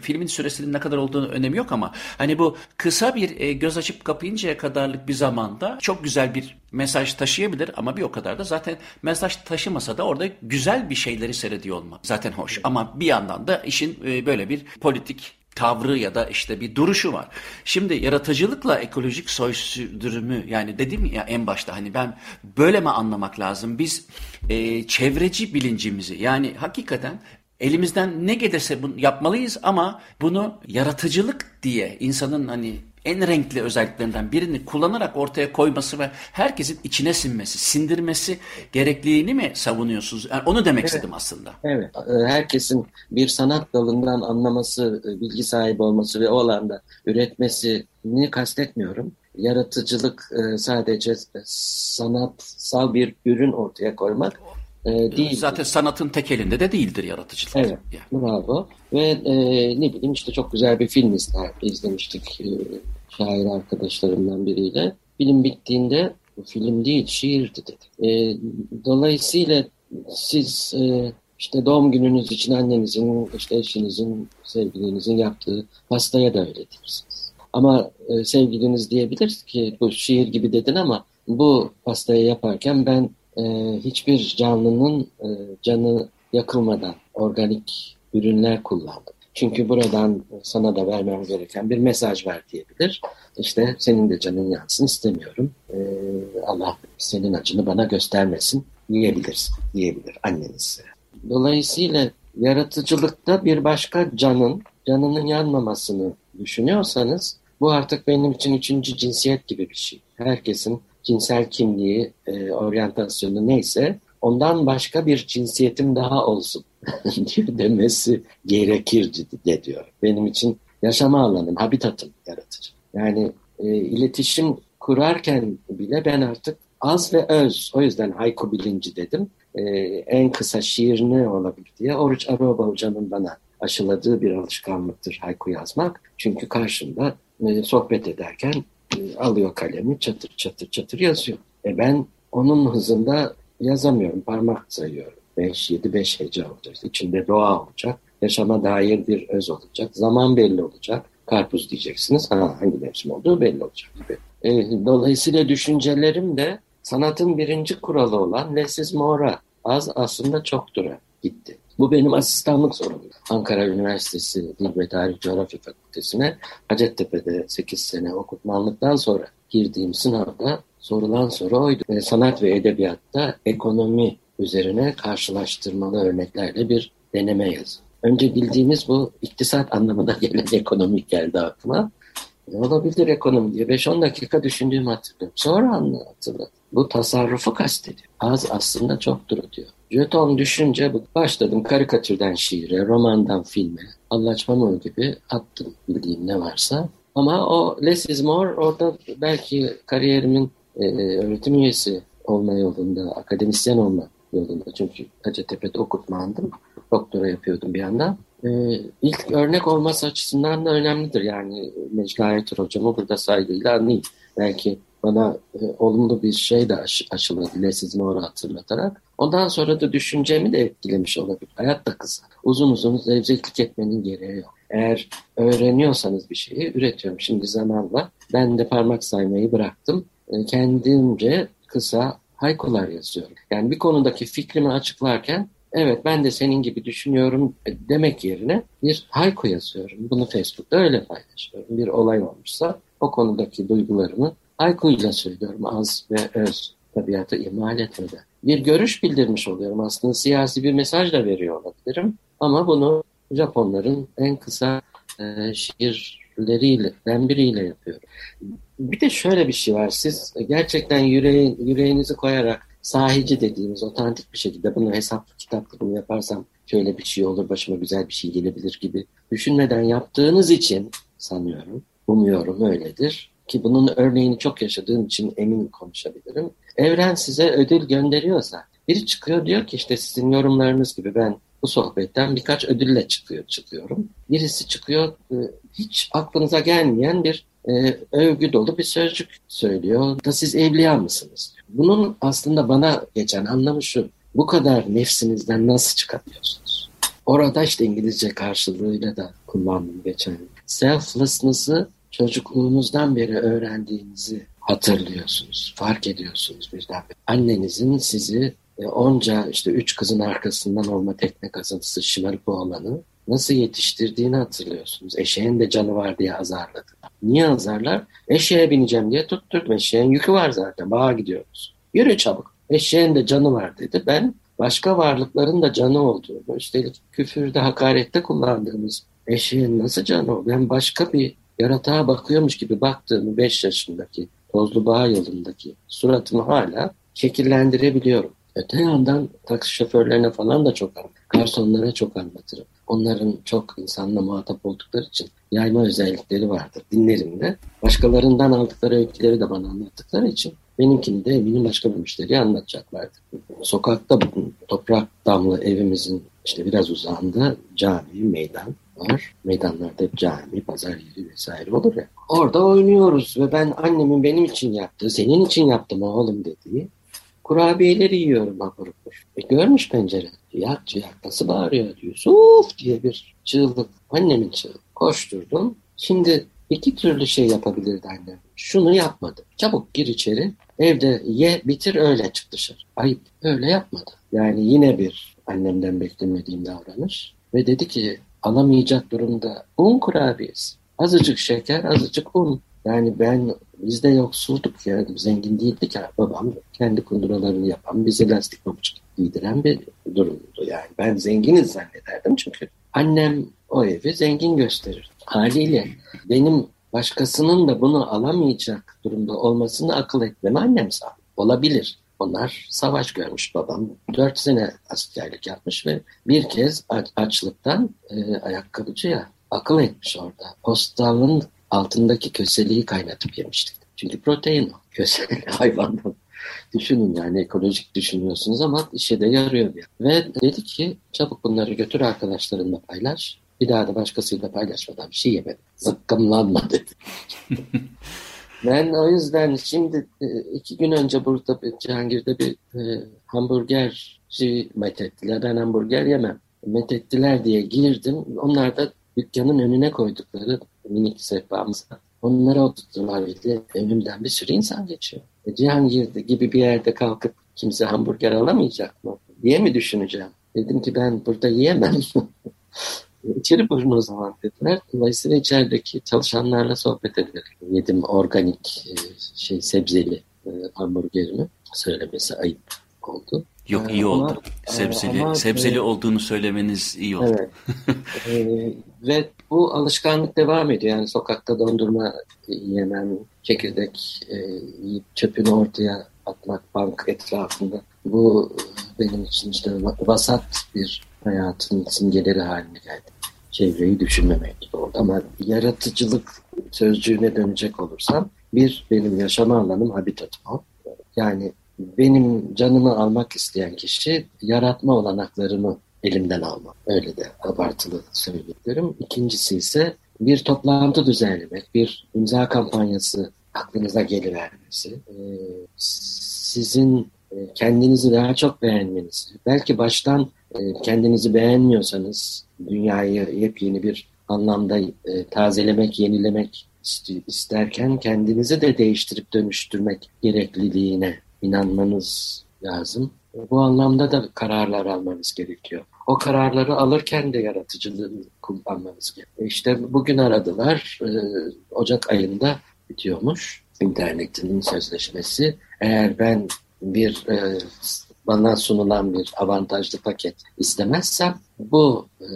filmin süresinin ne kadar olduğunu önemi yok ama hani bu kısa bir e, göz açıp kapayıncaya kadarlık bir zamanda çok güzel bir mesaj taşıyabilir ama bir o kadar da zaten mesaj taşımasa da orada güzel bir şeyleri seyrediyor olmak zaten hoş. Ama bir yandan da işin e, böyle bir politik tavrı ya da işte bir duruşu var. Şimdi yaratıcılıkla ekolojik soy sürdürümü yani dedim ya en başta hani ben böyle mi anlamak lazım? Biz e, çevreci bilincimizi yani hakikaten elimizden ne gelirse bunu yapmalıyız ama bunu yaratıcılık diye insanın hani en renkli özelliklerinden birini kullanarak ortaya koyması ve herkesin içine sinmesi, sindirmesi gerekliliğini mi savunuyorsunuz? Yani onu demek evet. istedim aslında. Evet. E, herkesin bir sanat dalından anlaması, e, bilgi sahibi olması ve o alanda üretmesini kastetmiyorum. Yaratıcılık e, sadece sanatsal bir ürün ortaya koymak değil. Zaten sanatın tek elinde de değildir yaratıcılık. Evet, yani. bravo. Ve e, ne bileyim işte çok güzel bir film izler, izlemiştik e, şair arkadaşlarımdan biriyle. Film bittiğinde bu film değil şiirdi dedi. E, dolayısıyla siz e, işte doğum gününüz için annenizin, işte eşinizin, sevgilinizin yaptığı pastaya da öyle diyorsunuz. Ama e, sevgiliniz diyebilir ki bu şiir gibi dedin ama bu pastayı yaparken ben e, hiçbir canlının e, canı yakılmadan organik ürünler kullandım. Çünkü buradan sana da vermem gereken bir mesaj var diyebilir. İşte senin de canın yansın istemiyorum. Ee, Allah senin acını bana göstermesin diyebilirsin, diyebilir anneniz. Dolayısıyla yaratıcılıkta bir başka canın, canının yanmamasını düşünüyorsanız bu artık benim için üçüncü cinsiyet gibi bir şey. Herkesin cinsel kimliği, e, oryantasyonu neyse ondan başka bir cinsiyetim daha olsun demesi gerekir de diyor. Benim için yaşama alanım, habitatım yaratıcı. Yani e, iletişim kurarken bile ben artık az ve öz, o yüzden hayku bilinci dedim. E, en kısa şiir ne olabilir diye Oruç Aroba Hoca'nın bana aşıladığı bir alışkanlıktır hayku yazmak. Çünkü karşımda e, sohbet ederken alıyor kalemi çatır çatır çatır yazıyor. E ben onun hızında yazamıyorum, parmak sayıyorum. 5, 7, 5 hece olacak. İçinde doğa olacak. Yaşama dair bir öz olacak. Zaman belli olacak. Karpuz diyeceksiniz. Ha, hangi mevsim olduğu belli olacak gibi. E, dolayısıyla düşüncelerim de sanatın birinci kuralı olan lessiz mora az aslında çoktura gitti. Bu benim asistanlık sorumum. Ankara Üniversitesi Dil ve Tarih Coğrafya Fakültesine Hacettepe'de 8 sene okutmanlıktan sonra girdiğim sınavda sorulan soru oydu. E, sanat ve edebiyatta ekonomi üzerine karşılaştırmalı örneklerle bir deneme yazın. Önce bildiğimiz bu iktisat anlamında gelen ekonomik geldi aklıma. Ne olabilir ekonomi diye 5-10 dakika düşündüğümü hatırlıyorum. Sonra hatırladım. Bu tasarrufu kastediyor. Az aslında çoktur diyor. Jeton düşünce başladım karikatürden şiire, romandan filme, Allaçmamur gibi attım bildiğim ne varsa. Ama o less is more orada belki kariyerimin e, öğretim üyesi olma yolunda, akademisyen olma yolunda. Çünkü Hacettepe'de okutmandım. Doktora yapıyordum bir yandan. Ee, ilk örnek olması açısından da önemlidir. Yani Necla Aytır hocamı burada saygıyla anlayayım. Belki bana e, olumlu bir şey de aş aşıladı lesizmi onu hatırlatarak. Ondan sonra da düşüncemi de etkilemiş olabilir. Hayat da kısa. Uzun uzun zevzeklik etmenin gereği yok. Eğer öğreniyorsanız bir şeyi üretiyorum. Şimdi zamanla ben de parmak saymayı bıraktım. E, kendimce kısa haykular yazıyorum. Yani bir konudaki fikrimi açıklarken evet ben de senin gibi düşünüyorum demek yerine bir hayku yazıyorum. Bunu Facebook'ta öyle paylaşıyorum. Bir olay olmuşsa o konudaki duygularımı haykuyla söylüyorum az ve öz tabiatı ihmal etmeden. Bir görüş bildirmiş oluyorum. Aslında siyasi bir mesaj da veriyor olabilirim. Ama bunu Japonların en kısa e, şiirleriyle, ben biriyle yapıyorum. Bir de şöyle bir şey var. Siz gerçekten yüreğin, yüreğinizi koyarak sahici dediğimiz otantik bir şekilde bunu hesaplı kitaplı bunu yaparsam şöyle bir şey olur başıma güzel bir şey gelebilir gibi düşünmeden yaptığınız için sanıyorum, umuyorum öyledir ki bunun örneğini çok yaşadığım için emin konuşabilirim. Evren size ödül gönderiyorsa biri çıkıyor diyor ki işte sizin yorumlarınız gibi ben bu sohbetten birkaç ödülle çıkıyor çıkıyorum. Birisi çıkıyor e, hiç aklınıza gelmeyen bir e, övgü dolu bir sözcük söylüyor da siz evliya mısınız? Bunun aslında bana geçen anlamı şu. Bu kadar nefsinizden nasıl çıkamıyorsunuz? Orada işte İngilizce karşılığıyla da kullandım geçen. Selflessness'ı çocukluğunuzdan beri öğrendiğinizi hatırlıyorsunuz, fark ediyorsunuz birden. Annenizin sizi e, onca işte üç kızın arkasından olma tekne kazıntısı şımarık oğlanı nasıl yetiştirdiğini hatırlıyorsunuz. Eşeğin de canı var diye azarladı. Niye azarlar? Eşeğe bineceğim diye tutturdum. Eşeğin yükü var zaten. Bağa gidiyoruz. Yürü çabuk. Eşeğin de canı var dedi. Ben başka varlıkların da canı olduğunu, üstelik küfürde, hakarette kullandığımız eşeğin nasıl canı olduğunu, ben başka bir yaratığa bakıyormuş gibi baktığımı 5 yaşındaki Tozlu Bağ yolundaki suratımı hala şekillendirebiliyorum. Öte yandan taksi şoförlerine falan da çok anlatırım. Garsonlara çok anlatırım. Onların çok insanla muhatap oldukları için yayma özellikleri vardır. Dinlerim de. Başkalarından aldıkları öyküleri de bana anlattıkları için benimkini de eminim başka bir müşteriye anlatacaklardır. Sokakta toprak damlı evimizin işte biraz uzağında cami, meydan var. Meydanlarda cami, pazar yeri vesaire olur ya. Orada oynuyoruz ve ben annemin benim için yaptığı, senin için yaptım oğlum dediği kurabiyeleri yiyorum hapur. E görmüş pencere. Ciyak ciyak nasıl bağırıyor Yusuf diye bir çığlık. Annemin çığlık. Koşturdum. Şimdi iki türlü şey yapabilirdi annem. Şunu yapmadı. Çabuk gir içeri. Evde ye bitir öyle çık dışarı. Ayıp. Öyle yapmadı. Yani yine bir annemden beklemediğim davranış. Ve dedi ki alamayacak durumda un kurabiyesi. Azıcık şeker, azıcık un. Yani ben bizde yoksulduk ya, zengin değildik ya. Babam kendi kunduralarını yapan, bize lastik pabuç giydiren bir durumdu. Yani ben zenginiz zannederdim çünkü annem o evi zengin gösterir. Haliyle benim başkasının da bunu alamayacak durumda olmasını akıl etmemi annem sağ olabilir. Onlar savaş görmüş babam. Dört sene askerlik yapmış ve bir kez açlıktan e, ayakkabıcıya akıl etmiş orada. Postalın altındaki köseliği kaynatıp yemiştik. Çünkü protein o. Köseli hayvandan. Düşünün yani ekolojik düşünüyorsunuz ama işe de yarıyor. Bir. Ve dedi ki çabuk bunları götür arkadaşlarınla paylaş. Bir daha da başkasıyla paylaşmadan bir şey yemedim. Zıkkımlanma dedi. ben o yüzden şimdi e, iki gün önce burada bir Cihangir'de bir e, hamburgerci methettiler. Ben hamburger yemem. Methettiler diye girdim. Onlar da dükkanın önüne koydukları minik sehpamıza onlara oturttular bir önümden bir sürü insan geçiyor. E, Cihangir gibi bir yerde kalkıp kimse hamburger alamayacak mı diye mi düşüneceğim? Dedim ki ben burada yiyemem. İçeri buyurun o zaman dediler. Dolayısıyla içerideki çalışanlarla sohbet ederek yedim organik e, şey sebzeli e, hamburgerimi. Söylemesi ayıp oldu. Yok iyi ama, oldu. Sebzeli ama, sebzeli e, olduğunu söylemeniz iyi oldu. Evet. e, ve bu alışkanlık devam ediyor. Yani sokakta dondurma yemem, çekirdek e, yiyip çöpünü ortaya atmak bank etrafında. Bu benim için işte vasat bir hayatın simgeleri haline geldi. Çevreyi düşünmemek oldu. Ama yaratıcılık sözcüğüne dönecek olursam bir benim yaşama alanım, habitatım o. Yani benim canımı almak isteyen kişi yaratma olanaklarımı elimden almak. Öyle de abartılı söyleyebilirim. İkincisi ise bir toplantı düzenlemek, bir imza kampanyası aklınıza gelivermesi, ee, sizin e, kendinizi daha çok beğenmenizi, belki baştan kendinizi beğenmiyorsanız dünyayı yepyeni bir anlamda e, tazelemek, yenilemek isterken kendinizi de değiştirip dönüştürmek gerekliliğine inanmanız lazım. Bu anlamda da kararlar almanız gerekiyor. O kararları alırken de yaratıcılığını kullanmanız gerekiyor. İşte bugün aradılar. E, Ocak ayında bitiyormuş internetin sözleşmesi. Eğer ben bir e, bana sunulan bir avantajlı paket istemezsem bu e,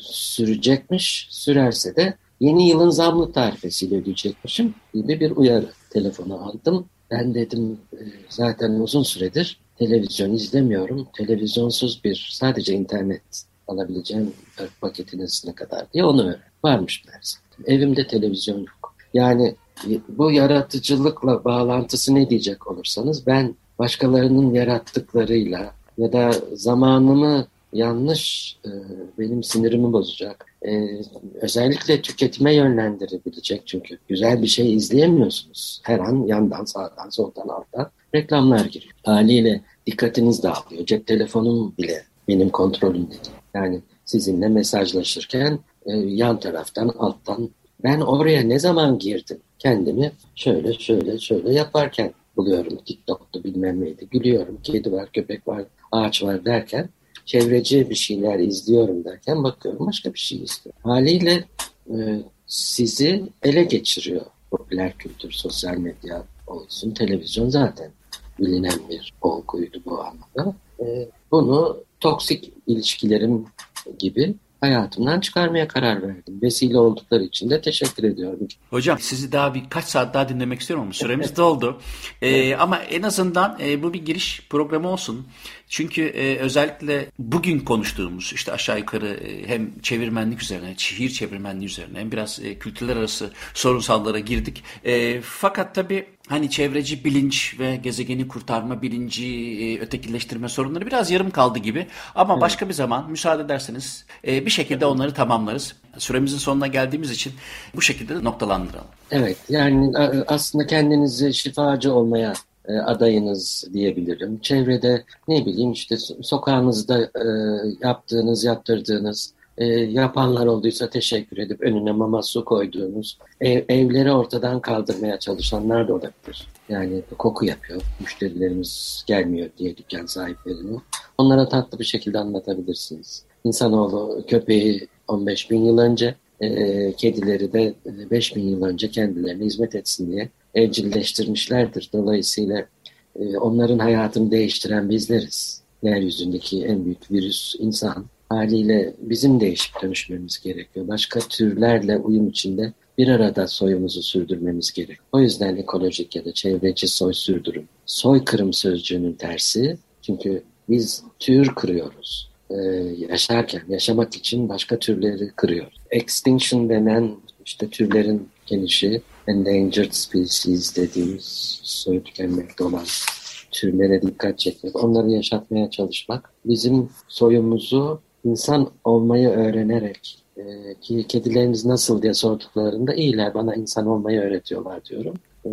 sürecekmiş. Sürerse de yeni yılın zamlı tarifesiyle ödeyecekmişim gibi bir uyarı telefonu aldım. Ben dedim e, zaten uzun süredir televizyon izlemiyorum. Televizyonsuz bir sadece internet alabileceğim paketiniz ne kadar diye onu öğren. Varmış dersin. Evimde televizyon yok. Yani bu yaratıcılıkla bağlantısı ne diyecek olursanız ben başkalarının yarattıklarıyla ya da zamanımı yanlış e, benim sinirimi bozacak e, özellikle tüketime yönlendirebilecek çünkü güzel bir şey izleyemiyorsunuz. Her an yandan, sağdan, soldan, alttan reklamlar giriyor. Haliyle dikkatiniz dağılıyor. Cep telefonum bile benim kontrolümde değil. Yani sizinle mesajlaşırken e, yan taraftan, alttan ben oraya ne zaman girdim? Kendimi şöyle şöyle şöyle yaparken buluyorum. TikTok'ta bilmem neydi. Gülüyorum. Kedi var, köpek var, ağaç var derken çevreci bir şeyler izliyorum derken bakıyorum başka bir şey izliyorum. Haliyle e, sizi ele geçiriyor popüler kültür, sosyal medya olsun, televizyon zaten bilinen bir olguydu bu anlamda. E, bunu toksik ilişkilerim gibi hayatımdan çıkarmaya karar verdim. Vesile oldukları için de teşekkür ediyorum. Hocam sizi daha birkaç saat daha dinlemek istiyorum ama süremiz doldu. Ee, ama en azından e, bu bir giriş programı olsun. Çünkü e, özellikle bugün konuştuğumuz işte aşağı yukarı e, hem çevirmenlik üzerine, şiir çevirmenliği üzerine hem biraz e, kültürler arası sorunsallara girdik. E, fakat tabii hani çevreci bilinç ve gezegeni kurtarma bilinci, e, ötekileştirme sorunları biraz yarım kaldı gibi. Ama evet. başka bir zaman müsaade ederseniz e, bir şekilde onları tamamlarız. Süremizin sonuna geldiğimiz için bu şekilde de noktalandıralım. Evet yani aslında kendinizi şifacı olmaya adayınız diyebilirim. Çevrede ne bileyim işte sokağınızda e, yaptığınız, yaptırdığınız e, yapanlar olduysa teşekkür edip önüne mama su koyduğunuz, ev, evleri ortadan kaldırmaya çalışanlar da olabilir. Yani koku yapıyor, müşterilerimiz gelmiyor diye dükkan sahiplerine. Onlara tatlı bir şekilde anlatabilirsiniz. İnsanoğlu köpeği 15 bin yıl önce, e, kedileri de 5 bin yıl önce kendilerine hizmet etsin diye evcilleştirmişlerdir. Dolayısıyla e, onların hayatını değiştiren bizleriz. Yeryüzündeki en büyük virüs insan. Haliyle bizim değişip dönüşmemiz gerekiyor. Başka türlerle uyum içinde bir arada soyumuzu sürdürmemiz gerek. O yüzden ekolojik ya da çevreci soy sürdürüm. Soykırım sözcüğünün tersi. Çünkü biz tür kırıyoruz. Ee, yaşarken, yaşamak için başka türleri kırıyoruz. Extinction denen işte türlerin gelişi, endangered species dediğimiz soyu tükenmekte olan türlere dikkat çekmek, onları yaşatmaya çalışmak bizim soyumuzu insan olmayı öğrenerek e, ki kedilerimiz nasıl diye sorduklarında iyiler bana insan olmayı öğretiyorlar diyorum. E,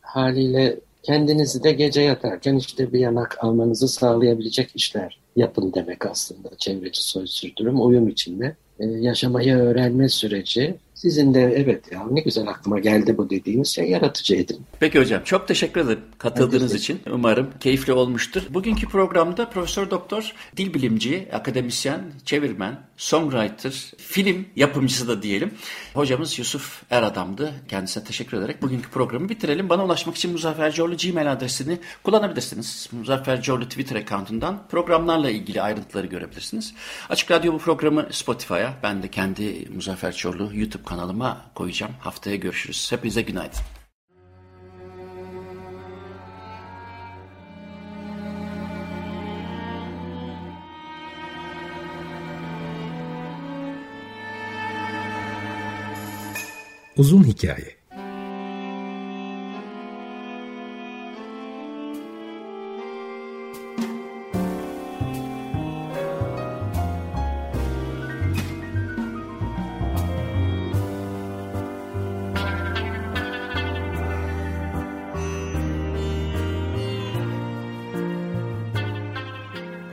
haliyle kendinizi de gece yatarken işte bir yanak almanızı sağlayabilecek işler yapın demek aslında çevreci soy sürdürüm uyum içinde. E, yaşamayı öğrenme süreci sizin de evet ya ne güzel aklıma geldi bu dediğiniz şey yaratıcı edin. Peki hocam çok teşekkür ederim katıldığınız için. Umarım keyifli olmuştur. Bugünkü programda Profesör Doktor, dil bilimci, akademisyen, çevirmen, songwriter, film yapımcısı da diyelim. Hocamız Yusuf Eradam'dı. Kendisine teşekkür ederek bugünkü programı bitirelim. Bana ulaşmak için Muzaffer Corlu Gmail adresini kullanabilirsiniz. Muzaffer Corlu Twitter account'undan programlarla ilgili ayrıntıları görebilirsiniz. Açık Radyo bu programı Spotify'a, ben de kendi Muzaffer Çorlu YouTube kanalıma koyacağım. Haftaya görüşürüz. Hepinize günaydın. Uzun Hikaye